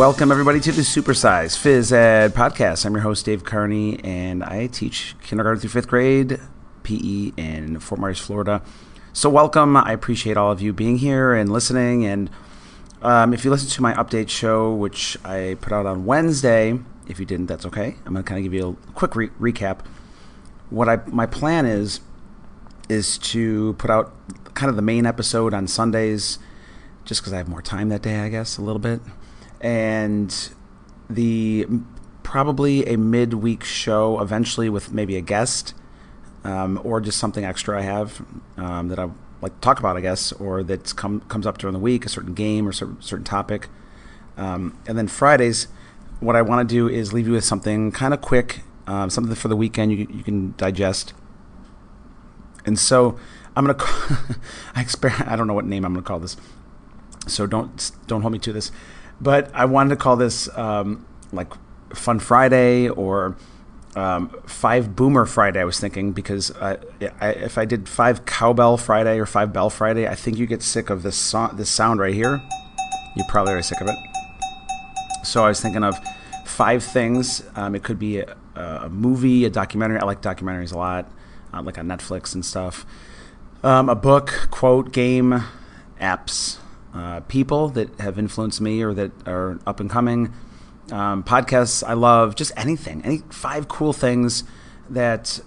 Welcome, everybody, to the Supersized Phys Ed podcast. I'm your host, Dave Carney, and I teach kindergarten through fifth grade PE in Fort Myers, Florida. So, welcome. I appreciate all of you being here and listening. And um, if you listen to my update show, which I put out on Wednesday, if you didn't, that's okay. I'm going to kind of give you a quick re- recap. What I my plan is is to put out kind of the main episode on Sundays, just because I have more time that day, I guess, a little bit and the probably a midweek show eventually with maybe a guest um, or just something extra I have um, that I like to talk about, I guess, or that come, comes up during the week, a certain game or certain, certain topic. Um, and then Fridays, what I want to do is leave you with something kind of quick, um, something for the weekend you, you can digest. And so I'm gonna, I exper- I don't know what name I'm gonna call this, so don't don't hold me to this. But I wanted to call this um, like Fun Friday or um, Five Boomer Friday. I was thinking because I, I, if I did Five Cowbell Friday or Five Bell Friday, I think you get sick of this so- this sound right here. You probably are sick of it. So I was thinking of five things. Um, it could be a, a, movie, a documentary. I like documentaries a lot, uh, like on Netflix and stuff. Um, a book, quote, game, apps, uh, people that have influenced me or that are up and coming. Um, podcasts I love, just anything, any five cool things that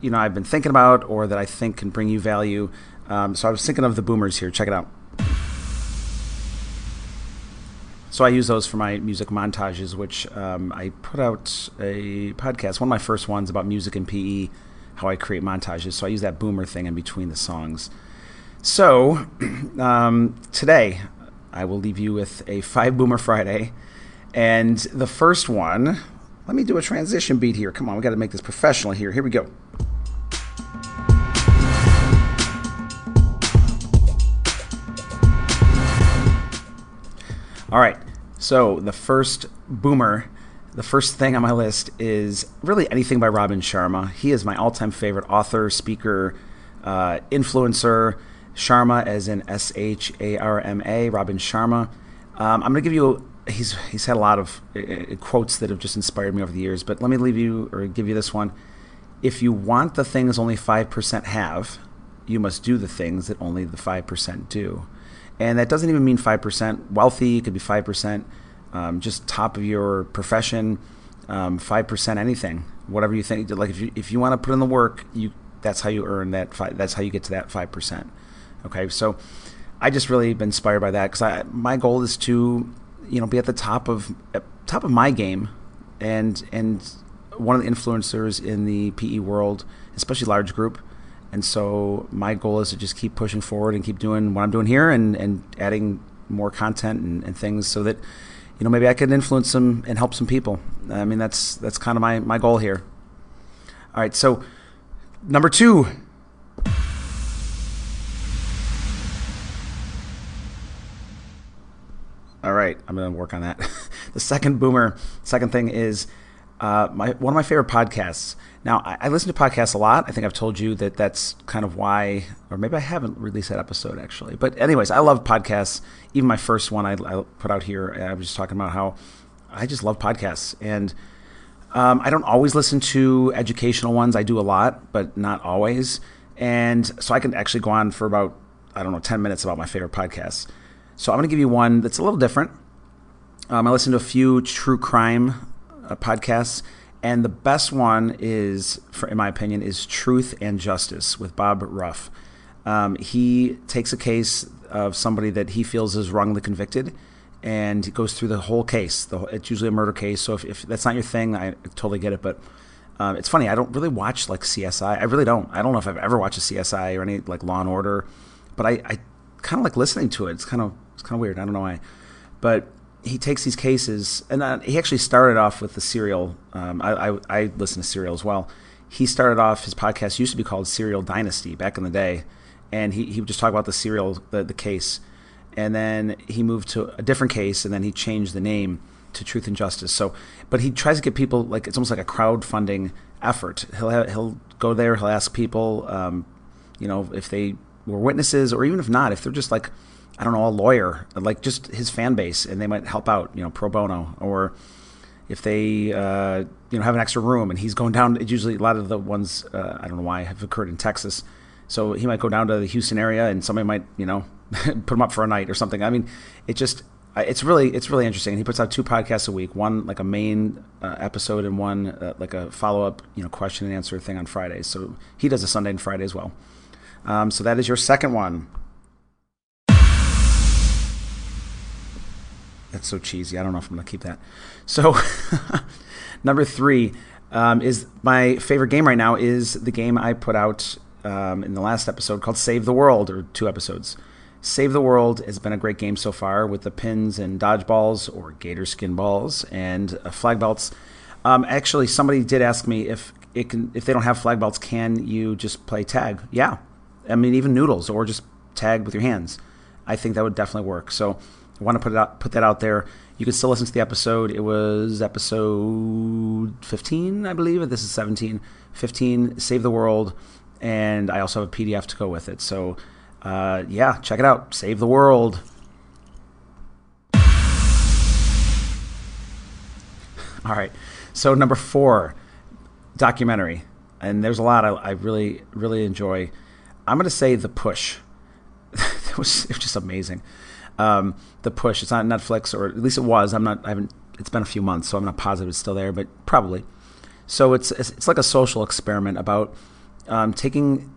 you know I've been thinking about or that I think can bring you value. Um, so I was thinking of the boomers here. Check it out. So I use those for my music montages, which um, I put out a podcast, one of my first ones about music and PE, how I create montages. So I use that boomer thing in between the songs. So, um, today I will leave you with a Five Boomer Friday. And the first one, let me do a transition beat here. Come on, we got to make this professional here. Here we go. All right, so the first boomer, the first thing on my list is really anything by Robin Sharma. He is my all time favorite author, speaker, uh, influencer Sharma, as in S H A R M A, Robin Sharma. Um, I'm going to give you. He's he's had a lot of uh, quotes that have just inspired me over the years, but let me leave you or give you this one. If you want the things only five percent have, you must do the things that only the five percent do, and that doesn't even mean five percent wealthy. It could be five percent um, just top of your profession, um, five um, percent anything, whatever you think. Like if you if you want to put in the work, you that's how you earn that. Five, that's how you get to that five percent. Okay, so I just really been inspired by that because my goal is to you know be at the top of top of my game, and and one of the influencers in the PE world, especially large group. And so my goal is to just keep pushing forward and keep doing what I'm doing here and, and adding more content and, and things so that you know maybe I can influence some and help some people. I mean that's that's kind of my, my goal here. All right, so number two, I'm going to work on that. the second boomer, second thing is uh, my one of my favorite podcasts. Now, I, I, listen to podcasts a lot. I think I've told you that that's kind of why, or maybe I haven't released that episode actually. But anyways, I love podcasts. Even my first one I, I put out here, I was just talking about how I just love podcasts, and um, I don't always listen to educational ones. I do a lot, but not always. And so I can actually go on for about I don't know ten minutes about my favorite podcasts. So I'm going to give you one that's a little different. Um, I listen to a few true crime uh, podcasts, and the best one is, for, in my opinion, is Truth and Justice with Bob Ruff. Um, he takes a case of somebody that he feels is wrongly convicted, and he goes through the whole case. The, it's usually a murder case, so if, if, that's not your thing, I totally get it. But um, it's funny, I don't really watch like CSI. I really don't. I don't know if I've ever watched a CSI or any like Law and Order, but I, I kind of like listening to it. It's kind of it's kind of weird. I don't know why, but he takes these cases, and uh, he actually started off with the serial. Um, I, I, I listen to serial as well. He started off his podcast used to be called Serial Dynasty back in the day, and he, he would just talk about the serial the, the case, and then he moved to a different case, and then he changed the name to Truth and Justice. So, but he tries to get people like it's almost like a crowdfunding effort. He'll have, he'll go there, he'll ask people, um, you know, if they were witnesses, or even if not, if they're just like I don't know, a lawyer, like just his fan base, and they might help out, you know, pro bono, or if they, uh, you know, have an extra room and he's going down. It's usually a lot of the ones uh, I don't know why have occurred in Texas, so he might go down to the Houston area, and somebody might, you know, put him up for a night or something. I mean, it just it's really it's really interesting. He puts out two podcasts a week, one like a main uh, episode and one uh, like a follow up, you know, question and answer thing on Fridays. So he does a Sunday and Friday as well. Um, so that is your second one. That's so cheesy. I don't know if I'm going to keep that. So, number three um, is my favorite game right now. Is the game I put out um, in the last episode called Save the World, or two episodes. Save the World has been a great game so far with the pins and dodgeballs or gator skin balls and uh, flag belts. Um, actually, somebody did ask me if it can, if they don't have flag belts, can you just play tag? Yeah, I mean even noodles or just tag with your hands. I think that would definitely work. So Want to put it out, put that out there. You can still listen to the episode. It was episode 15, I believe. This is 17. 15, Save the World. And I also have a PDF to go with it. So, uh, yeah, check it out. Save the World. All right. So, number four, documentary. And there's a lot I, I really, really enjoy. I'm going to say The Push. it, was, it was just amazing um, the push. It's on Netflix, or at least it was. I'm not. I haven't. It's been a few months, so I'm not positive it's still there, but probably. So it's it's like a social experiment about um, taking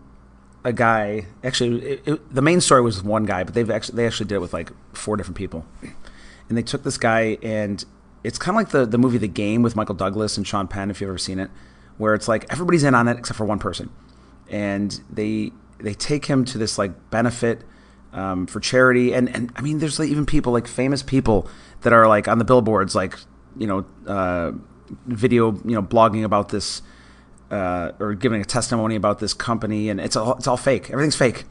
a guy. Actually, it, it, the main story was with one guy, but they've actually they actually did it with like four different people, and they took this guy and it's kind of like the the movie The Game with Michael Douglas and Sean Penn, if you've ever seen it, where it's like everybody's in on it except for one person, and they they take him to this like benefit um, for charity. And, and I mean, there's like even people like famous people that are like on the billboards, like, you know, uh, video, you know, blogging about this uh, or giving a testimony about this company. And it's all, it's all fake. Everything's fake.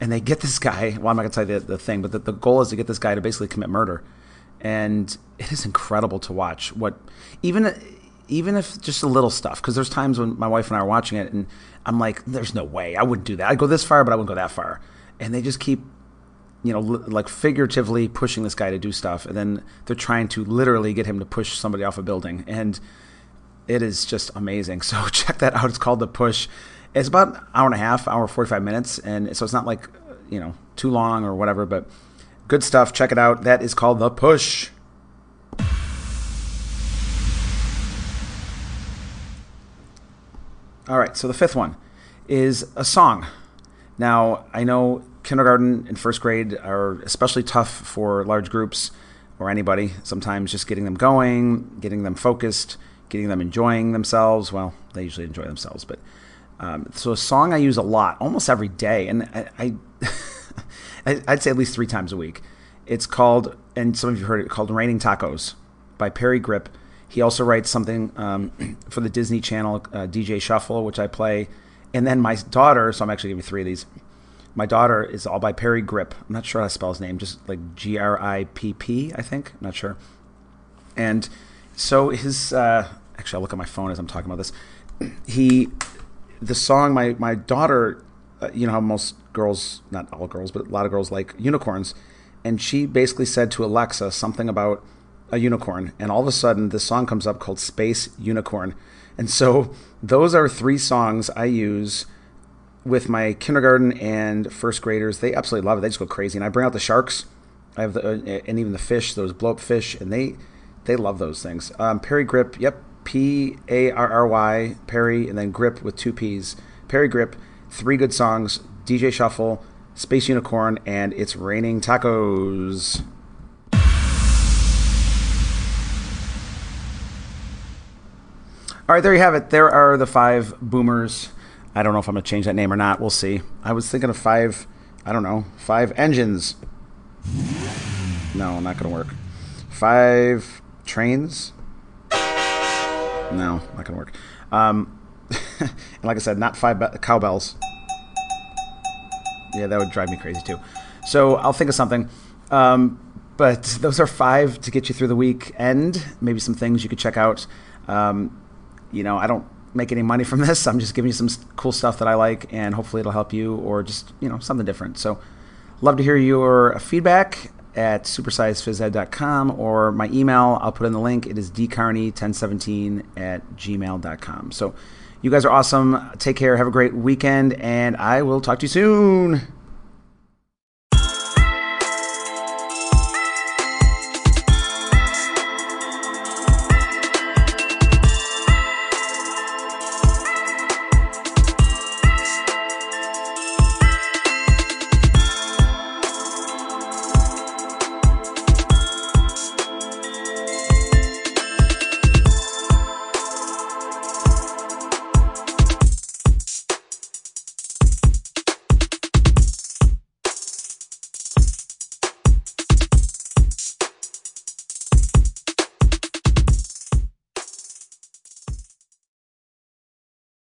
And they get this guy. Well, I'm not going to tell you the, the thing, but the, the goal is to get this guy to basically commit murder. And it is incredible to watch what, even even if just a little stuff, because there's times when my wife and I are watching it, and I'm like, "There's no way I wouldn't do that. I'd go this far, but I wouldn't go that far." And they just keep you know, like figuratively pushing this guy to do stuff, and then they're trying to literally get him to push somebody off a building, and it is just amazing. So check that out. It's called the Push. It's about an hour and a half, hour forty five minutes, and so it's not like you know too long or whatever, but good stuff. Check it out. That is called the Push. All right, so the fifth one is a song. Now, I know kindergarten and first grade are especially tough for large groups or anybody. Sometimes just getting them going, getting them focused, getting them enjoying themselves. Well, they usually enjoy themselves, but um, so a song I use a lot, almost every day, and I, I I'd say at least three times a week. It's called, and some of you heard it called "Raining Tacos" by Parry Gripp. He also writes something um, for the Disney Channel, uh, DJ Shuffle, which I play. And then my daughter, so I'm actually giving three of these my daughter is all by Parry Gripp. I'm not sure how to spell his name, just like G R I P P, I think. I'm not sure. And so his uh, actually, I'll look at my phone as I'm talking about this. He, the song, my my daughter, uh, you know how most girls, not all girls, but a lot of girls like unicorns, and she basically said to Alexa something about a unicorn, and all of a sudden this song comes up called Space Unicorn, and so those are three songs I use with my kindergarten and first graders, they absolutely love it. They just go crazy, and I bring out the sharks. I have the uh, and even the fish, those blow up fish, and they they love those things. Um, Parry Gripp, yep, P A R R Y Parry, and then Grip with two P's. Parry Gripp, three good songs. DJ Shuffle, Space Unicorn, and It's Raining Tacos. All right, there you have it. There are the five boomers I don't know if I'm going to change that name or not. We'll see. I was thinking of five, I don't know, five engines. No, not going to work. Five trains. No, not going to work. Um, and like I said, not five be- cowbells. Yeah, that would drive me crazy too. So I'll think of something. Um, but those are five to get you through the weekend. Maybe some things you could check out. Um, you know, I don't make any money from this. I'm just giving you some cool stuff that I like, and hopefully it'll help you, or just you know something different. So Love to hear your feedback at supersizedphysed.com or my email. I'll put in the link. It is dcarney1017 at gmail.com. So you guys are awesome. Take care. Have a great weekend, and I will talk to you soon.